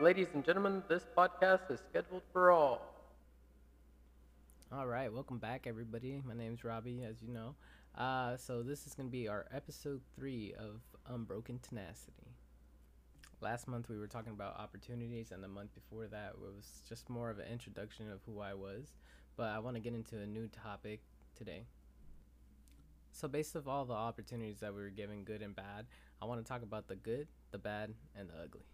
Ladies and gentlemen, this podcast is scheduled for all. All right, welcome back, everybody. My name's Robbie, as you know. Uh, so this is going to be our episode three of Unbroken Tenacity. Last month we were talking about opportunities, and the month before that was just more of an introduction of who I was. But I want to get into a new topic today. So, based off all the opportunities that we were given, good and bad, I want to talk about the good, the bad, and the ugly.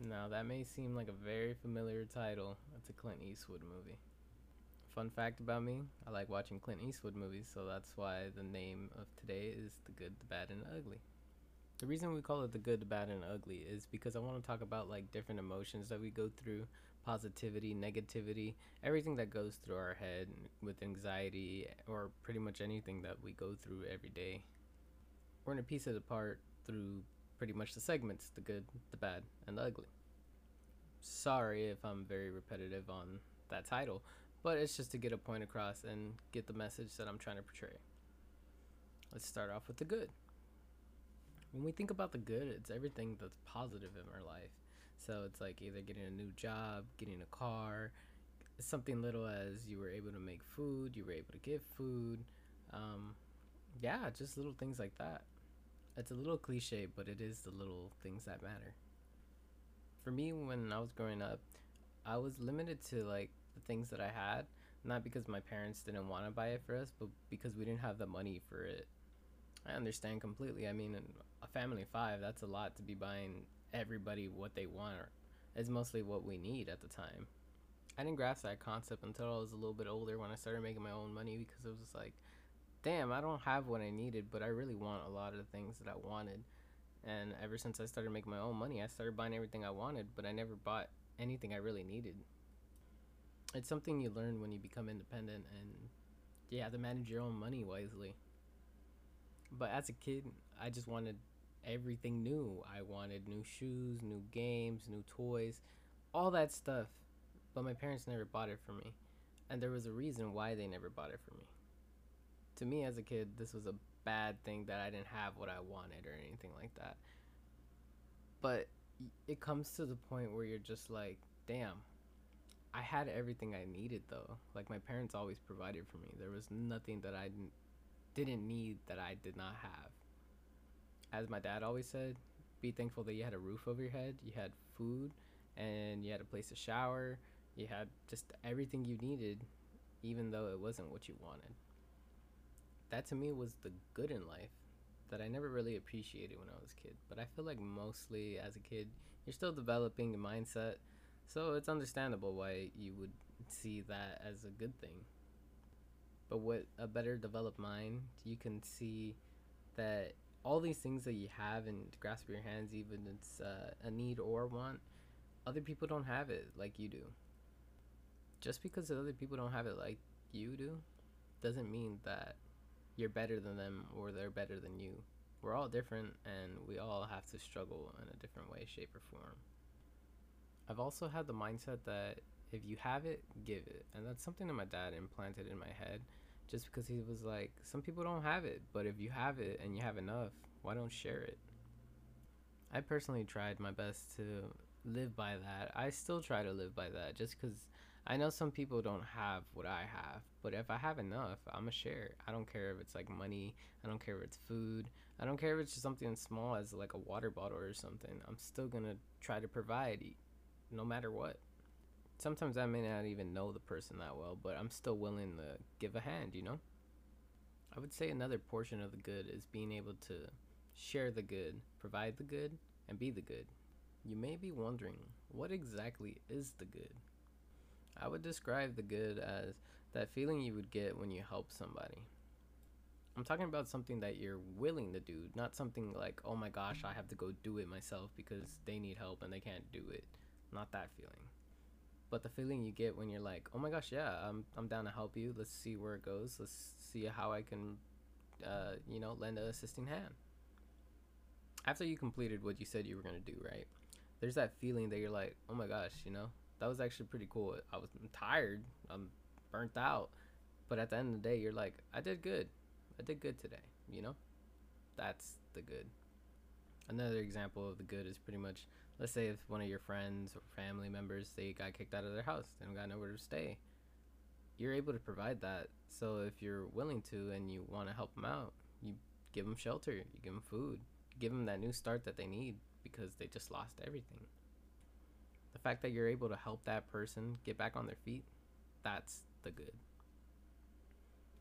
Now, that may seem like a very familiar title. It's a Clint Eastwood movie. Fun fact about me I like watching Clint Eastwood movies, so that's why the name of today is The Good, the Bad, and the Ugly. The reason we call it The Good, the Bad, and the Ugly is because I want to talk about like different emotions that we go through positivity, negativity, everything that goes through our head with anxiety, or pretty much anything that we go through every day. We're going to piece it apart through pretty much the segments the good, the bad, and the ugly. Sorry if I'm very repetitive on that title, but it's just to get a point across and get the message that I'm trying to portray. Let's start off with the good. When we think about the good, it's everything that's positive in our life. So it's like either getting a new job, getting a car, something little as you were able to make food, you were able to give food. Um, yeah, just little things like that. It's a little cliche, but it is the little things that matter. For me, when I was growing up, I was limited to like the things that I had, not because my parents didn't want to buy it for us, but because we didn't have the money for it. I understand completely. I mean, a family five, that's a lot to be buying everybody what they want. It's mostly what we need at the time. I didn't grasp that concept until I was a little bit older when I started making my own money because it was like, damn, I don't have what I needed, but I really want a lot of the things that I wanted. And ever since I started making my own money, I started buying everything I wanted, but I never bought anything I really needed. It's something you learn when you become independent and you have to manage your own money wisely. But as a kid, I just wanted everything new. I wanted new shoes, new games, new toys, all that stuff. But my parents never bought it for me. And there was a reason why they never bought it for me to me as a kid, this was a bad thing that I didn't have what I wanted or anything like that. But it comes to the point where you're just like, damn, I had everything I needed though. Like my parents always provided for me. There was nothing that I didn't need that I did not have. As my dad always said, be thankful that you had a roof over your head, you had food, and you had a place to shower. You had just everything you needed, even though it wasn't what you wanted that to me was the good in life that I never really appreciated when I was a kid. But I feel like mostly as a kid, you're still developing the mindset. So it's understandable why you would see that as a good thing. But with a better developed mind, you can see that all these things that you have and grasp your hands, even it's uh, a need or want, other people don't have it like you do. Just because other people don't have it like you do, doesn't mean that you're better than them or they're better than you. We're all different and we all have to struggle in a different way, shape, or form. I've also had the mindset that if you have it, give it. And that's something that my dad implanted in my head just because he was like, some people don't have it, but if you have it and you have enough, why don't share it? I personally tried my best to live by that. I still try to live by that just because I know some people don't have what I have, but if I have enough, I'm gonna share. I don't care if it's like money. I don't care if it's food. I don't care if it's just something small as like a water bottle or something. I'm still gonna try to provide, no matter what. Sometimes I may not even know the person that well, but I'm still willing to give a hand. You know. I would say another portion of the good is being able to share the good, provide the good, and be the good. You may be wondering, what exactly is the good? I would describe the good as that feeling you would get when you help somebody. I'm talking about something that you're willing to do, not something like, oh my gosh, I have to go do it myself because they need help and they can't do it. Not that feeling. But the feeling you get when you're like, oh my gosh, yeah, I'm, I'm down to help you. Let's see where it goes. Let's see how I can, uh, you know, lend a assisting hand. After you completed what you said you were going to do, right? There's that feeling that you're like, oh my gosh, you know, that was actually pretty cool. I was I'm tired. I'm burnt out. But at the end of the day, you're like, I did good. I did good today, you know? That's the good. Another example of the good is pretty much let's say if one of your friends or family members they got kicked out of their house, they don't got nowhere to stay. You're able to provide that. So if you're willing to and you want to help them out, you give them shelter, you give them food, give them that new start that they need because they just lost everything. The fact that you're able to help that person get back on their feet, that's the good.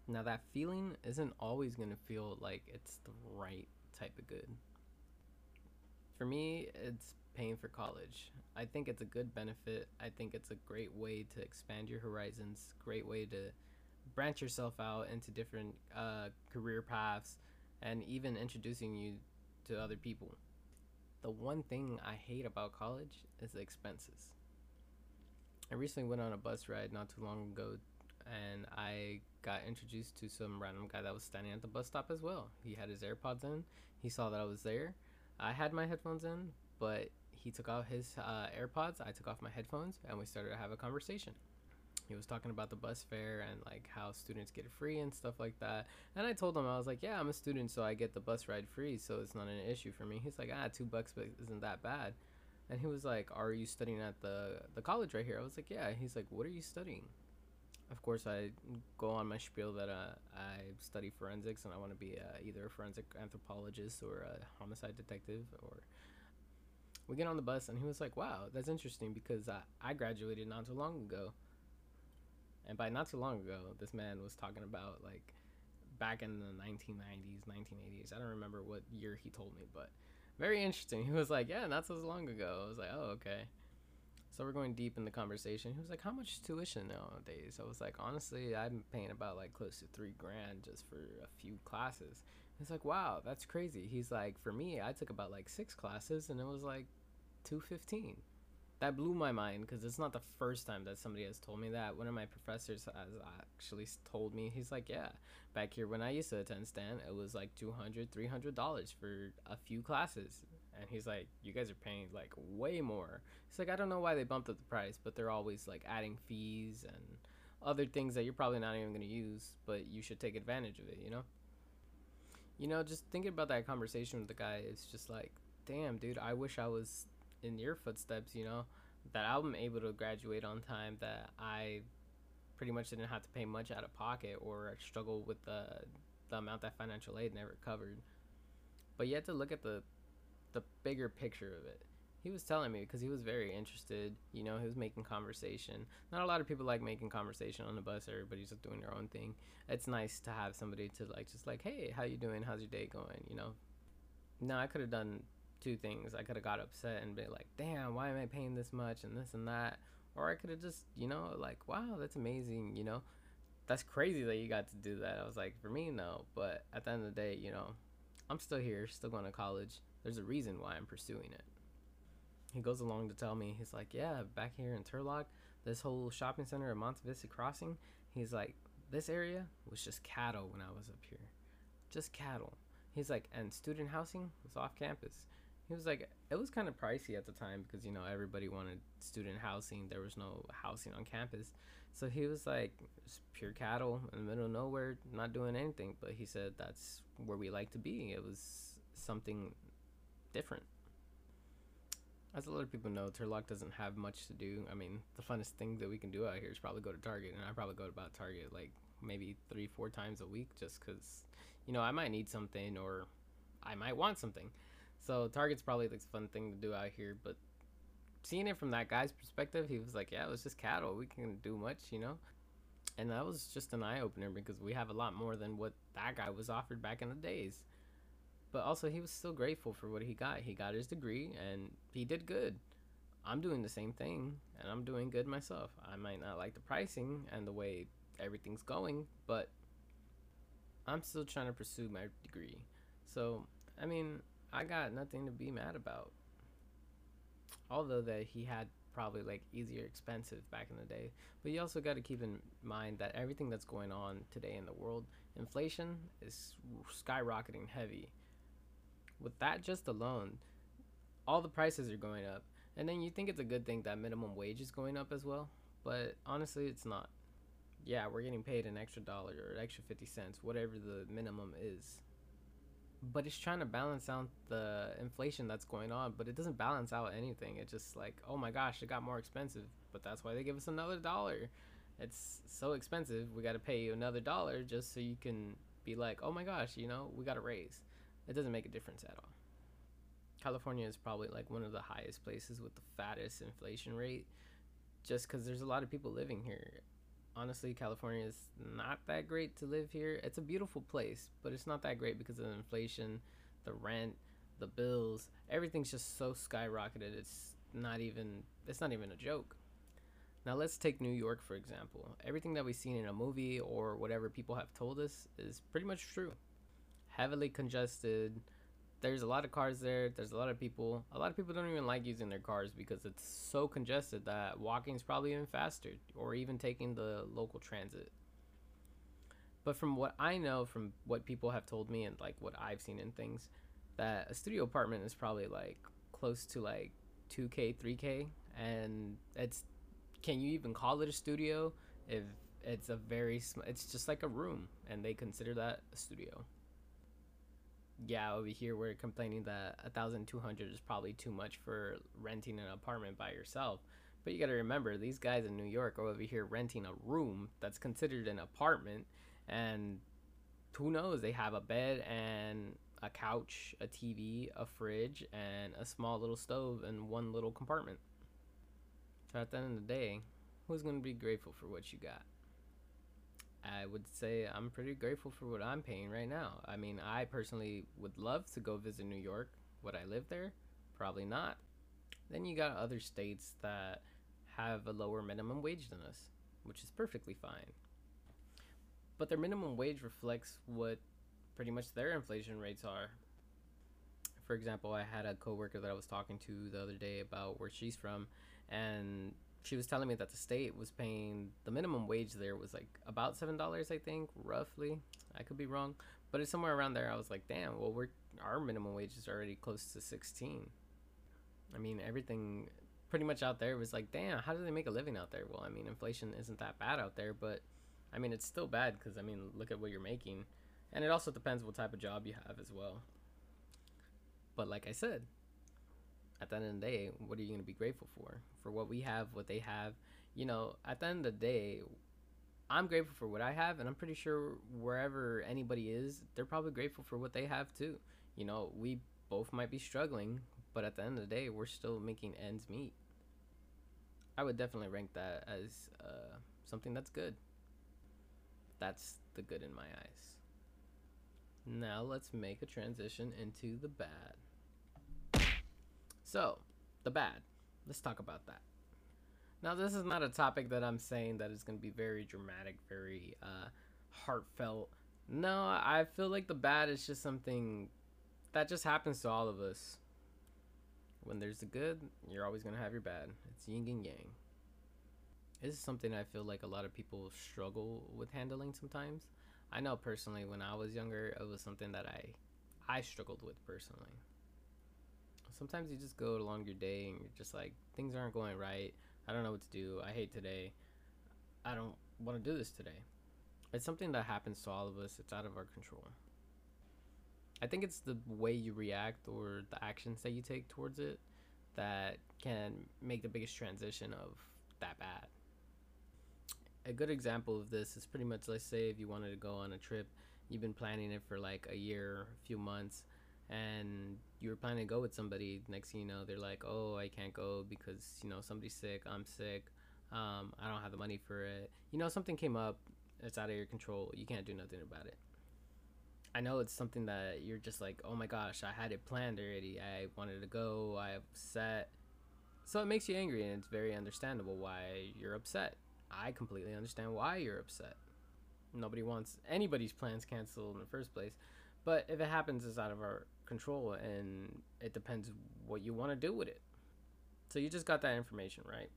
Now, that feeling isn't always going to feel like it's the right type of good. For me, it's paying for college. I think it's a good benefit. I think it's a great way to expand your horizons, great way to branch yourself out into different uh, career paths, and even introducing you to other people. The one thing I hate about college is the expenses. I recently went on a bus ride not too long ago and I got introduced to some random guy that was standing at the bus stop as well. He had his AirPods in. He saw that I was there. I had my headphones in, but he took off his uh, AirPods. I took off my headphones, and we started to have a conversation. He was talking about the bus fare and like how students get free and stuff like that. And I told him I was like, "Yeah, I'm a student, so I get the bus ride free, so it's not an issue for me." He's like, "Ah, two bucks, but isn't that bad?" And he was like, "Are you studying at the the college right here?" I was like, "Yeah." He's like, "What are you studying?" of course, I go on my spiel that uh, I study forensics and I want to be uh, either a forensic anthropologist or a homicide detective. Or we get on the bus and he was like, "Wow, that's interesting because I, I graduated not too long ago." And by not too long ago, this man was talking about like back in the 1990s, 1980s. I don't remember what year he told me, but very interesting. He was like, "Yeah, not so long ago." I was like, "Oh, okay." So we're going deep in the conversation. He was like, "How much tuition nowadays?" I was like, "Honestly, I'm paying about like close to three grand just for a few classes." He's like, "Wow, that's crazy." He's like, "For me, I took about like six classes, and it was like two fifteen. That blew my mind because it's not the first time that somebody has told me that. One of my professors has actually told me, he's like, yeah, back here when I used to attend Stan, it was like $200, $300 for a few classes and he's like, "You guys are paying like way more." He's like, "I don't know why they bumped up the price, but they're always like adding fees and other things that you're probably not even gonna use, but you should take advantage of it." You know. You know, just thinking about that conversation with the guy, it's just like, damn, dude, I wish I was in your footsteps. You know, that I'm able to graduate on time. That I pretty much didn't have to pay much out of pocket or struggle with the the amount that financial aid never covered. But you have to look at the the bigger picture of it. He was telling me because he was very interested. You know, he was making conversation. Not a lot of people like making conversation on the bus. Everybody's just doing their own thing. It's nice to have somebody to like, just like, hey, how you doing? How's your day going? You know. No, I could have done two things. I could have got upset and been like, damn, why am I paying this much and this and that. Or I could have just, you know, like, wow, that's amazing. You know, that's crazy that you got to do that. I was like, for me, no. But at the end of the day, you know, I'm still here, still going to college there's a reason why I'm pursuing it. He goes along to tell me, he's like, yeah, back here in Turlock, this whole shopping center at Monte Vista Crossing, he's like, this area was just cattle when I was up here. Just cattle. He's like, and student housing was off campus. He was like, it was kind of pricey at the time because, you know, everybody wanted student housing. There was no housing on campus. So he was like, pure cattle in the middle of nowhere, not doing anything. But he said that's where we like to be. It was something different. As a lot of people know, Turlock doesn't have much to do. I mean, the funnest thing that we can do out here is probably go to Target, and I probably go to about Target like maybe three, four times a week, just because, you know, I might need something or I might want something. So Target's probably the fun thing to do out here. But seeing it from that guy's perspective, he was like, "Yeah, it was just cattle. We can do much, you know." And that was just an eye opener because we have a lot more than what that guy was offered back in the days but also he was still grateful for what he got. He got his degree and he did good. I'm doing the same thing and I'm doing good myself. I might not like the pricing and the way everything's going, but I'm still trying to pursue my degree. So, I mean, I got nothing to be mad about. Although that he had probably like easier expensive back in the day. But you also got to keep in mind that everything that's going on today in the world, inflation is skyrocketing heavy with that just alone, all the prices are going up. And then you think it's a good thing that minimum wage is going up as well, but honestly, it's not. Yeah, we're getting paid an extra dollar or extra 50 cents, whatever the minimum is. But it's trying to balance out the inflation that's going on, but it doesn't balance out anything. It's just like, oh my gosh, it got more expensive, but that's why they give us another dollar. It's so expensive, we got to pay you another dollar just so you can be like, oh my gosh, you know, we got a raise. It doesn't make a difference at all. California is probably like one of the highest places with the fattest inflation rate just because there's a lot of people living here honestly, California is not that great to live here. It's a beautiful place, but it's not that great because of the inflation, the rent, the bills. Everything's just so skyrocketed. It's not even it's not even a joke. Now let's take New York for example. Everything that we've seen in a movie or whatever people have told us is pretty much true. Heavily congested, there's a lot of cars there. There's a lot of people. A lot of people don't even like using their cars because it's so congested that walking is probably even faster or even taking the local transit. But from what I know, from what people have told me and like what I've seen in things, that a studio apartment is probably like close to like 2k, 3k, and it's can you even call it a studio if it's a very sm- it's just like a room and they consider that a studio yeah, over here we're complaining that a thousand two hundred is probably too much for renting an apartment by yourself. But you got to remember, these guys in New York are over here renting a room that's considered an apartment, and who knows? They have a bed and a couch, a TV, a fridge, and a small little stove and one little compartment. So at the end of the day, who's going to be grateful for what you got? I would say I'm pretty grateful for what I'm paying right now. I mean, I personally would love to go visit New York. Would I live there? Probably not. Then you got other states that have a lower minimum wage than us, which is perfectly fine. But their minimum wage reflects what pretty much their inflation rates are. For example, I had a coworker that I was talking to the other day about where she's from, and she was telling me that the state was paying the minimum wage there was like about seven dollars, I think, roughly. I could be wrong, but it's somewhere around there. I was like, damn. Well, we're our minimum wage is already close to sixteen. I mean, everything pretty much out there was like, damn. How do they make a living out there? Well, I mean, inflation isn't that bad out there, but I mean, it's still bad because I mean, look at what you're making, and it also depends what type of job you have as well. But like I said, at the end of the day, what are you going to be grateful for? For what we have, what they have. You know, at the end of the day, I'm grateful for what I have, and I'm pretty sure wherever anybody is, they're probably grateful for what they have too. You know, we both might be struggling, but at the end of the day, we're still making ends meet. I would definitely rank that as uh, something that's good. That's the good in my eyes. Now let's make a transition into the bad. So, the bad. Let's talk about that. Now, this is not a topic that I'm saying that is going to be very dramatic, very uh, heartfelt. No, I feel like the bad is just something that just happens to all of us. When there's the good, you're always going to have your bad. It's yin and yang. This is something I feel like a lot of people struggle with handling sometimes. I know personally when I was younger, it was something that I I struggled with personally sometimes you just go along your day and you're just like things aren't going right. I don't know what to do. I hate today. I don't want to do this today. It's something that happens to all of us. It's out of our control. I think it's the way you react or the actions that you take towards it that can make the biggest transition of that bad. A good example of this is pretty much let's say if you wanted to go on a trip, you've been planning it for like a year, a few months, and you were planning to go with somebody next thing you know they're like oh i can't go because you know somebody's sick i'm sick um, i don't have the money for it. You know something came up it's out of your control you can't do nothing about it. I know it's something that you're just like oh my gosh i had it planned already i wanted to go i upset so it makes you angry and it's very understandable why you're upset. I completely understand why you're upset. Nobody wants anybody's plans canceled in the first place but if it happens it's out of our control and it depends what you want to do with it. So you just got that information, right?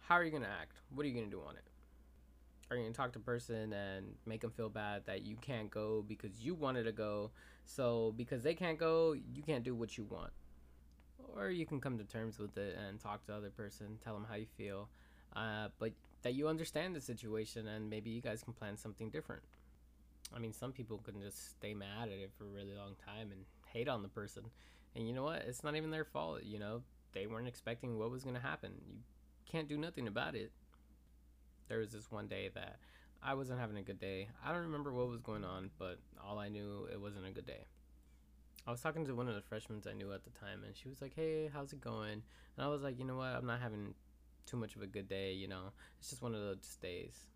How are you going to act? What are you going to do on it? Are you going to talk to person and make them feel bad that you can't go because you wanted to go? So because they can't go, you can't do what you want. Or you can come to terms with it and talk to the other person, tell them how you feel, uh, but that you understand the situation and maybe you guys can plan something different. I mean, some people can just stay mad at it for a really long time and hate on the person. And you know what? It's not even their fault. You know, they weren't expecting what was going to happen. You can't do nothing about it. There was this one day that I wasn't having a good day. I don't remember what was going on, but all I knew it wasn't a good day. I was talking to one of the freshmen I knew at the time, and she was like, "Hey, how's it going?" And I was like, "You know what? I'm not having too much of a good day. You know, it's just one of those days."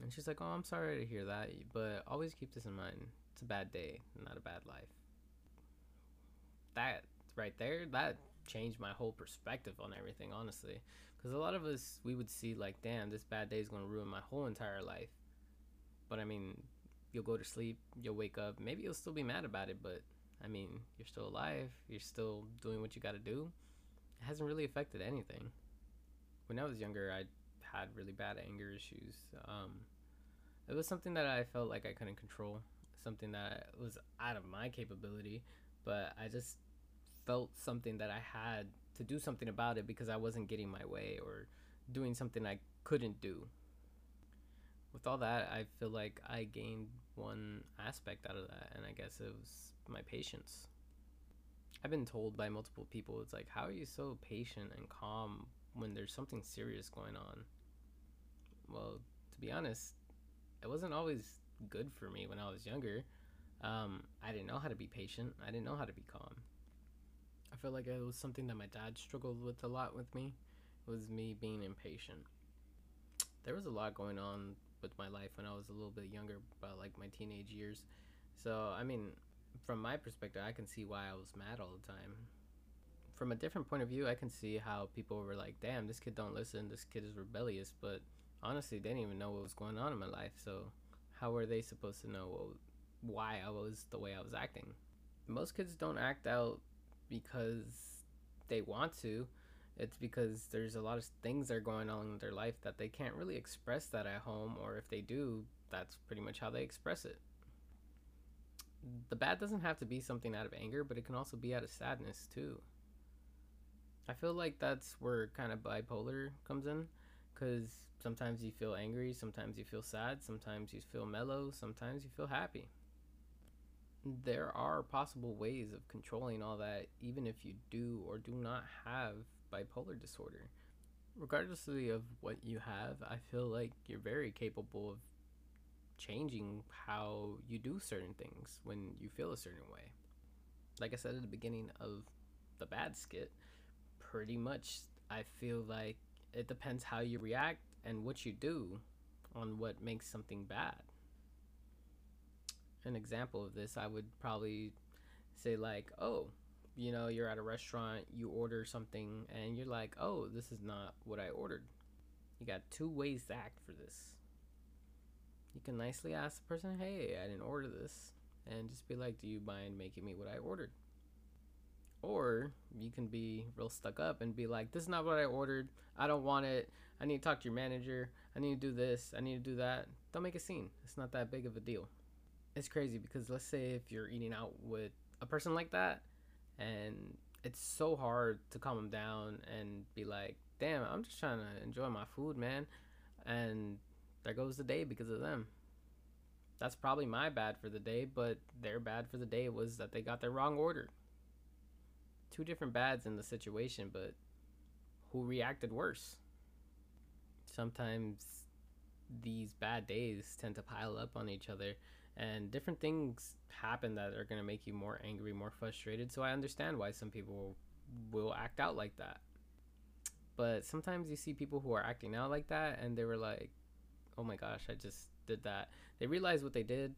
And she's like, "Oh, I'm sorry to hear that, but always keep this in mind. It's a bad day, not a bad life." That right there, that changed my whole perspective on everything, honestly. Because a lot of us, we would see like, "Damn, this bad day is going to ruin my whole entire life." But I mean, you'll go to sleep, you'll wake up, maybe you'll still be mad about it, but I mean, you're still alive, you're still doing what you got to do. It hasn't really affected anything. When I was younger, I had really bad anger issues. Um, it was something that I felt like I couldn't control, something that was out of my capability, but I just felt something that I had to do something about it because I wasn't getting my way or doing something I couldn't do. With all that, I feel like I gained one aspect out of that, and I guess it was my patience. I've been told by multiple people, it's like, how are you so patient and calm when there's something serious going on? Well, to be honest, it wasn't always good for me when I was younger. Um, I didn't know how to be patient. I didn't know how to be calm. I feel like it was something that my dad struggled with a lot with me. Was me being impatient. There was a lot going on with my life when I was a little bit younger, about like my teenage years. So I mean, from my perspective, I can see why I was mad all the time. From a different point of view, I can see how people were like, "Damn, this kid don't listen. This kid is rebellious." But honestly, they didn't even know what was going on in my life. So how were they supposed to know what, why I was the way I was acting? Most kids don't act out because they want to. It's because there's a lot of things that are going on in their life that they can't really express that at home, or if they do, that's pretty much how they express it. The bad doesn't have to be something out of anger, but it can also be out of sadness too. I feel like that's where kind of bipolar comes in because sometimes you feel angry, sometimes you feel sad, sometimes you feel mellow, sometimes you feel happy there are possible ways of controlling all that, even if you do or do not have bipolar disorder. Regardless of what you have, I feel like you're very capable of changing how you do certain things when you feel a certain way. Like I said at the beginning of the bad skit, pretty much I feel like it depends how you react and what you do on what makes something bad an example of this, I would probably say like, oh, you know, you're at a restaurant, you order something, and you're like, oh, this is not what I ordered. You got two ways to act for this. You can nicely ask the person, hey, I didn't order this, and just be like, do you mind making me what I ordered? Or you can be real stuck up and be like, this is not what I ordered. I don't want it. I need to talk to your manager. I need to do this. I need to do that. Don't make a scene. It's not that big of a deal it's crazy because let's say if you're eating out with a person like that and it's so hard to calm them down and be like damn i'm just trying to enjoy my food man and there goes the day because of them that's probably my bad for the day but their bad for the day was that they got their wrong order two different bads in the situation but who reacted worse sometimes these bad days tend to pile up on each other and different things happen that are going to make you more angry, more frustrated. So I understand why some people will act out like that. But sometimes you see people who are acting out like that and they were like, "Oh my gosh, I just did that." They realize what they did,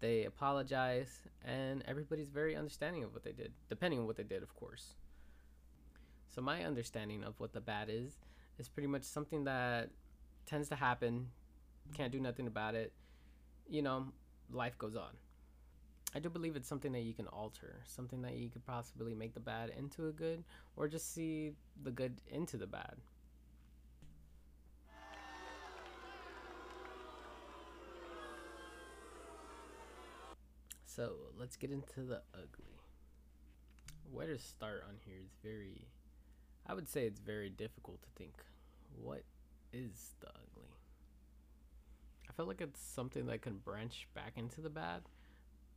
they apologize, and everybody's very understanding of what they did, depending on what they did, of course. So my understanding of what the bad is is pretty much something that tends to happen, can't do nothing about it. You know, life goes on. I do believe it's something that you can alter, something that you could possibly make the bad into a good, or just see the good into the bad. So let's get into the ugly. Where to start on here is very, I would say it's very difficult to think what is the ugly. I feel like it's something that can branch back into the bad,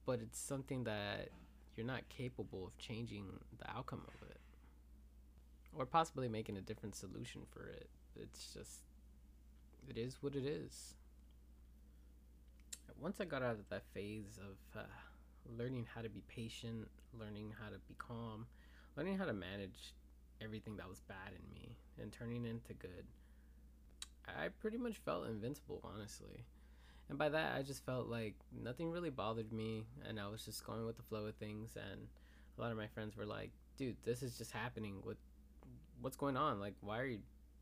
but it's something that you're not capable of changing the outcome of it or possibly making a different solution for it. It's just, it is what it is. Once I got out of that phase of uh, learning how to be patient, learning how to be calm, learning how to manage everything that was bad in me and turning into good, I pretty much felt invincible, honestly. And by that, I just felt like nothing really bothered me, and I was just going with the flow of things. And a lot of my friends were like, "Dude, this is just happening. What, what's going on? Like, why are you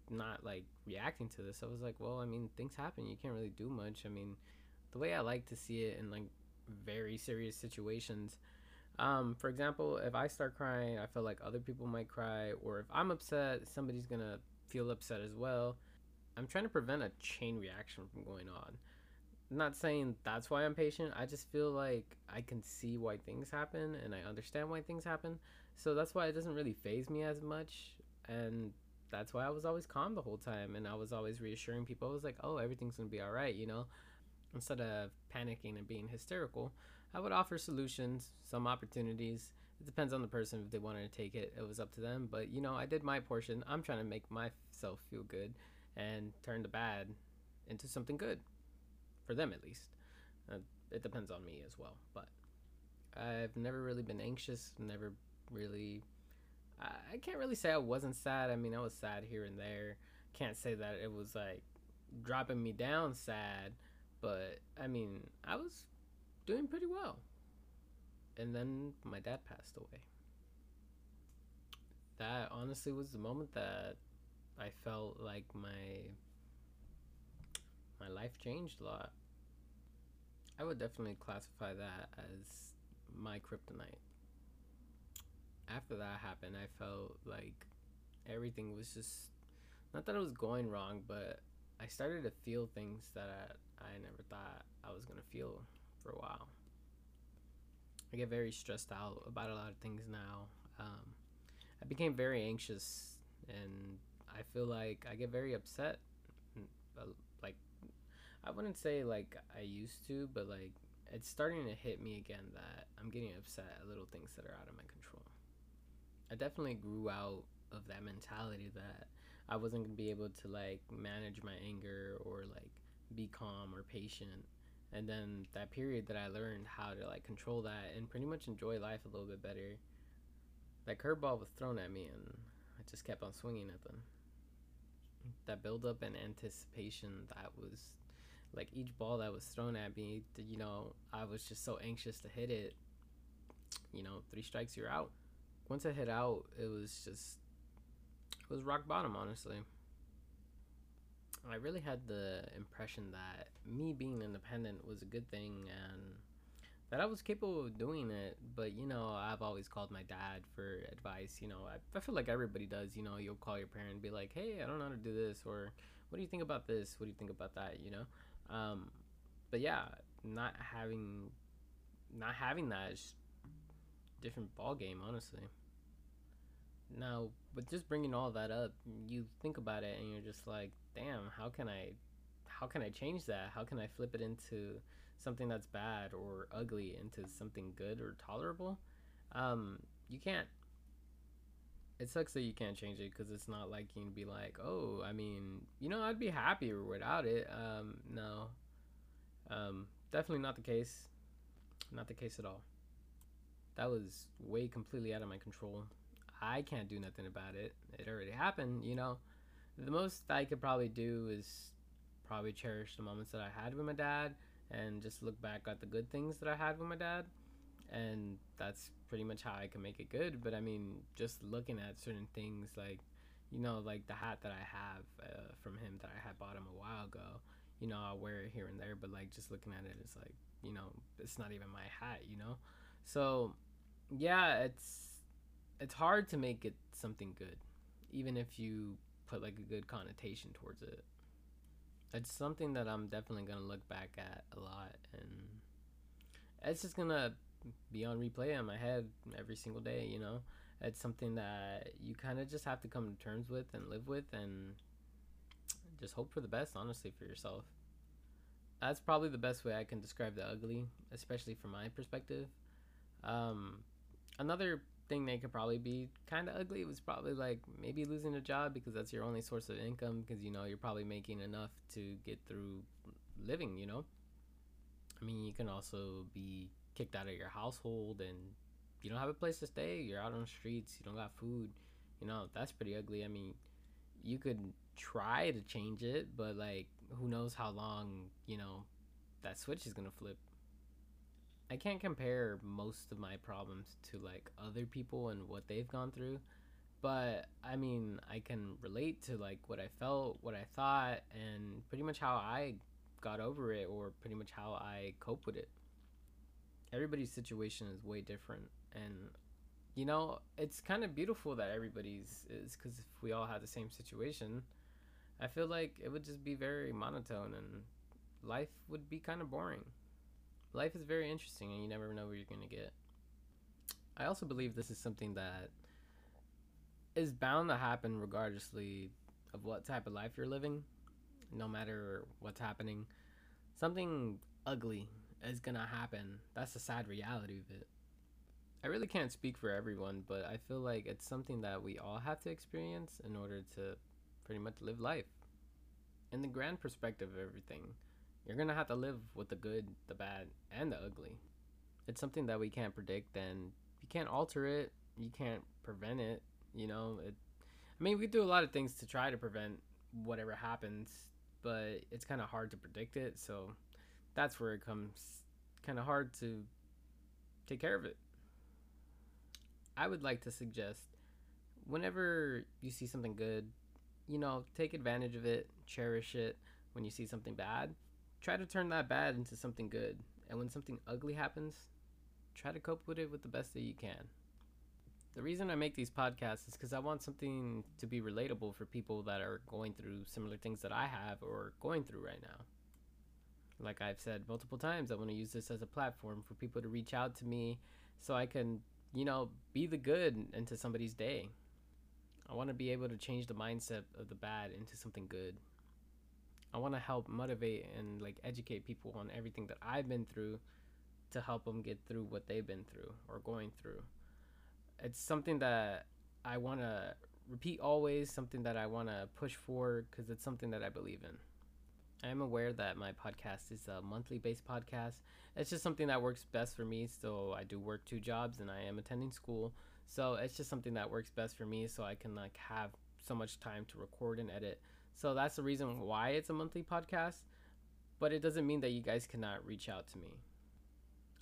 not like reacting to this?" I was like, "Well, I mean, things happen. You can't really do much. I mean, the way I like to see it in like very serious situations." Um, for example, if I start crying, I feel like other people might cry, or if I'm upset, somebody's gonna feel upset as well. I'm trying to prevent a chain reaction from going on. I'm not saying that's why I'm patient. I just feel like I can see why things happen and I understand why things happen. So that's why it doesn't really phase me as much. And that's why I was always calm the whole time. And I was always reassuring people. I was like, oh, everything's to be all right, you know? Instead of panicking and being hysterical, I would offer solutions, some opportunities. It depends on the person if they wanted to take it. It was up to them. But, you know, I did my portion. I'm trying to make myself feel good and turn the bad into something good for them at least. Uh, it depends on me as well, but I've never really been anxious. Never really. I can't really say I wasn't sad. I mean, I was sad here and there. Can't say that it was like dropping me down sad, but I mean, I was doing pretty well. And then my dad passed away. That honestly was the moment that I felt like my my life changed a lot. I would definitely classify that as my kryptonite. After that happened, I felt like everything was just not that it was going wrong, but I started to feel things that I, never thought I was gonna feel for a while. I get very stressed out about a lot of things now. Um, I became very anxious, and I feel like I get very upset Like, I wouldn't say like I used to, but like it's starting to hit me again that I'm getting upset at little things that are out of my control. I definitely grew out of that mentality that I wasn't gonna be able to like manage my anger or like be calm or patient. And then that period that I learned how to like control that and pretty much enjoy life a little bit better. That curveball was thrown at me and I just kept on swinging at them. That build up and anticipation that was like each ball that was thrown at me, you know, I was just so anxious to hit it. You know, three strikes, you're out. Once I hit out, it was just, it was rock bottom, honestly. I really had the impression that me being independent was a good thing and that I was capable of doing it. But, you know, I've always called my dad for advice. You know, I, I feel like everybody does. You know, you'll call your parent and be like, hey, I don't know how to do this. Or, what do you think about this? What do you think about that? You know? Um, but yeah, not having not having that is different ball game, honestly. Now, but just bringing all that up, you think about it and you're just like, damn, how can I, how can I change that? How can I flip it into something that's bad or ugly into something good or tolerable? Um, you can't. It sucks that you can't change it because it's not like you can be like, oh, I mean, you know, I'd be happier without it. Um, no, um, definitely not the case. Not the case at all. That was way completely out of my control. I can't do nothing about it. It already happened, you know. The most I could probably do is probably cherish the moments that I had with my dad and just look back at the good things that I had with my dad. And that's pretty much how I can make it good. But I mean, just looking at certain things like, you know, like the hat that I have uh, from him that I had bought him a while ago you know, I'll wear it here and there, but like just looking at it, it's like, you know, it's not even my hat, you know? So, yeah, it's it's hard to make it something good, even if you put like a good connotation towards it. It's something that I'm definitely gonna look back at a lot, and it's just gonna be on replay in my head every single day. You know, it's something that you kind of just have to come to terms with and live with, and just hope for the best, honestly, for yourself. That's probably the best way I can describe the ugly, especially from my perspective. Um, another thing that could probably be kind of ugly It was probably like maybe losing a job because that's your only source of income because you know you're probably making enough to get through living, you know. I mean, you can also be kicked out of your household and you don't have a place to stay. You're out on the streets. You don't got food. You know, that's pretty ugly. I mean, you could try to change it, but like, who knows how long, you know, that switch is going to flip. I can't compare most of my problems to like other people and what they've gone through, but I mean, I can relate to like what I felt, what I thought, and pretty much how I got over it or pretty much how I cope with it. Everybody's situation is way different and you know, it's kind of beautiful that everybody's is cuz if we all had the same situation, I feel like it would just be very monotone and life would be kind of boring. Life is very interesting and you never know where you're going to get. I also believe this is something that is bound to happen regardlessly of what type of life you're living no matter what's happening, something ugly is gonna happen. That's the sad reality of it. I really can't speak for everyone, but I feel like it's something that we all have to experience in order to pretty much live life. In the grand perspective of everything, you're gonna have to live with the good, the bad, and the ugly. It's something that we can't predict, and you can't alter it. You can't prevent it. You know, it. I mean, we do a lot of things to try to prevent whatever happens but it's kind of hard to predict it. So that's where it comes kind of hard to take care of it. I would like to suggest whenever you see something good, you know, take advantage of it, cherish it. When you see something bad, try to turn that bad into something good. And when something ugly happens, try to cope with it with the best that you can. The reason I make these podcasts is because I want something to be relatable for people that are going through similar things that I have or going through right now. Like I've said multiple times, I want to use this as a platform for people to reach out to me so I can, you know, be the good into somebody's day. I want to be able to change the mindset of the bad into something good. I want to help motivate and like educate people on everything that I've been through to help them get through what they've been through or going through it's something that I want to repeat always, something that I want to push for because it's something that I believe in. I am aware that my podcast is a monthly based podcast. It's just something that works best for me. So I do work two jobs and I am attending school. So it's just something that works best for me so I can like have so much time to record and edit. So that's the reason why it's a monthly podcast. But it doesn't mean that you guys cannot reach out to me.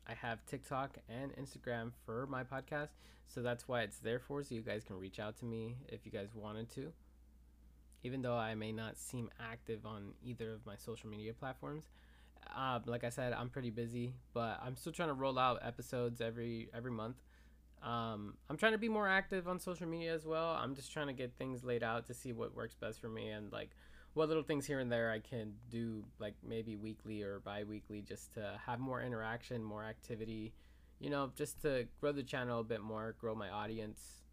I have TikTok and Instagram for my podcast, so that's why it's there for. So you guys can reach out to me if you guys wanted to. Even though I may not seem active on either of my social media platforms, uh, like I said, I'm pretty busy, but I'm still trying to roll out episodes every every month. Um, I'm trying to be more active on social media as well. I'm just trying to get things laid out to see what works best for me and like what little things here and there I can do, like maybe weekly or bi weekly, just to have more interaction, more activity, you know, just to grow the channel a bit more, grow my audience.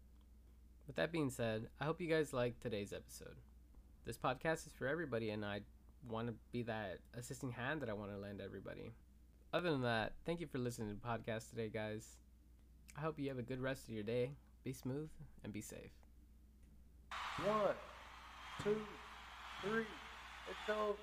With that being said, I hope you guys like today's episode. This podcast is for everybody, and I want to be that assisting hand that I want to lend everybody. Other than that, thank you for listening to the podcast today, guys. I hope you have a good rest of your day. Be smooth and be safe. One, two, three. It's over.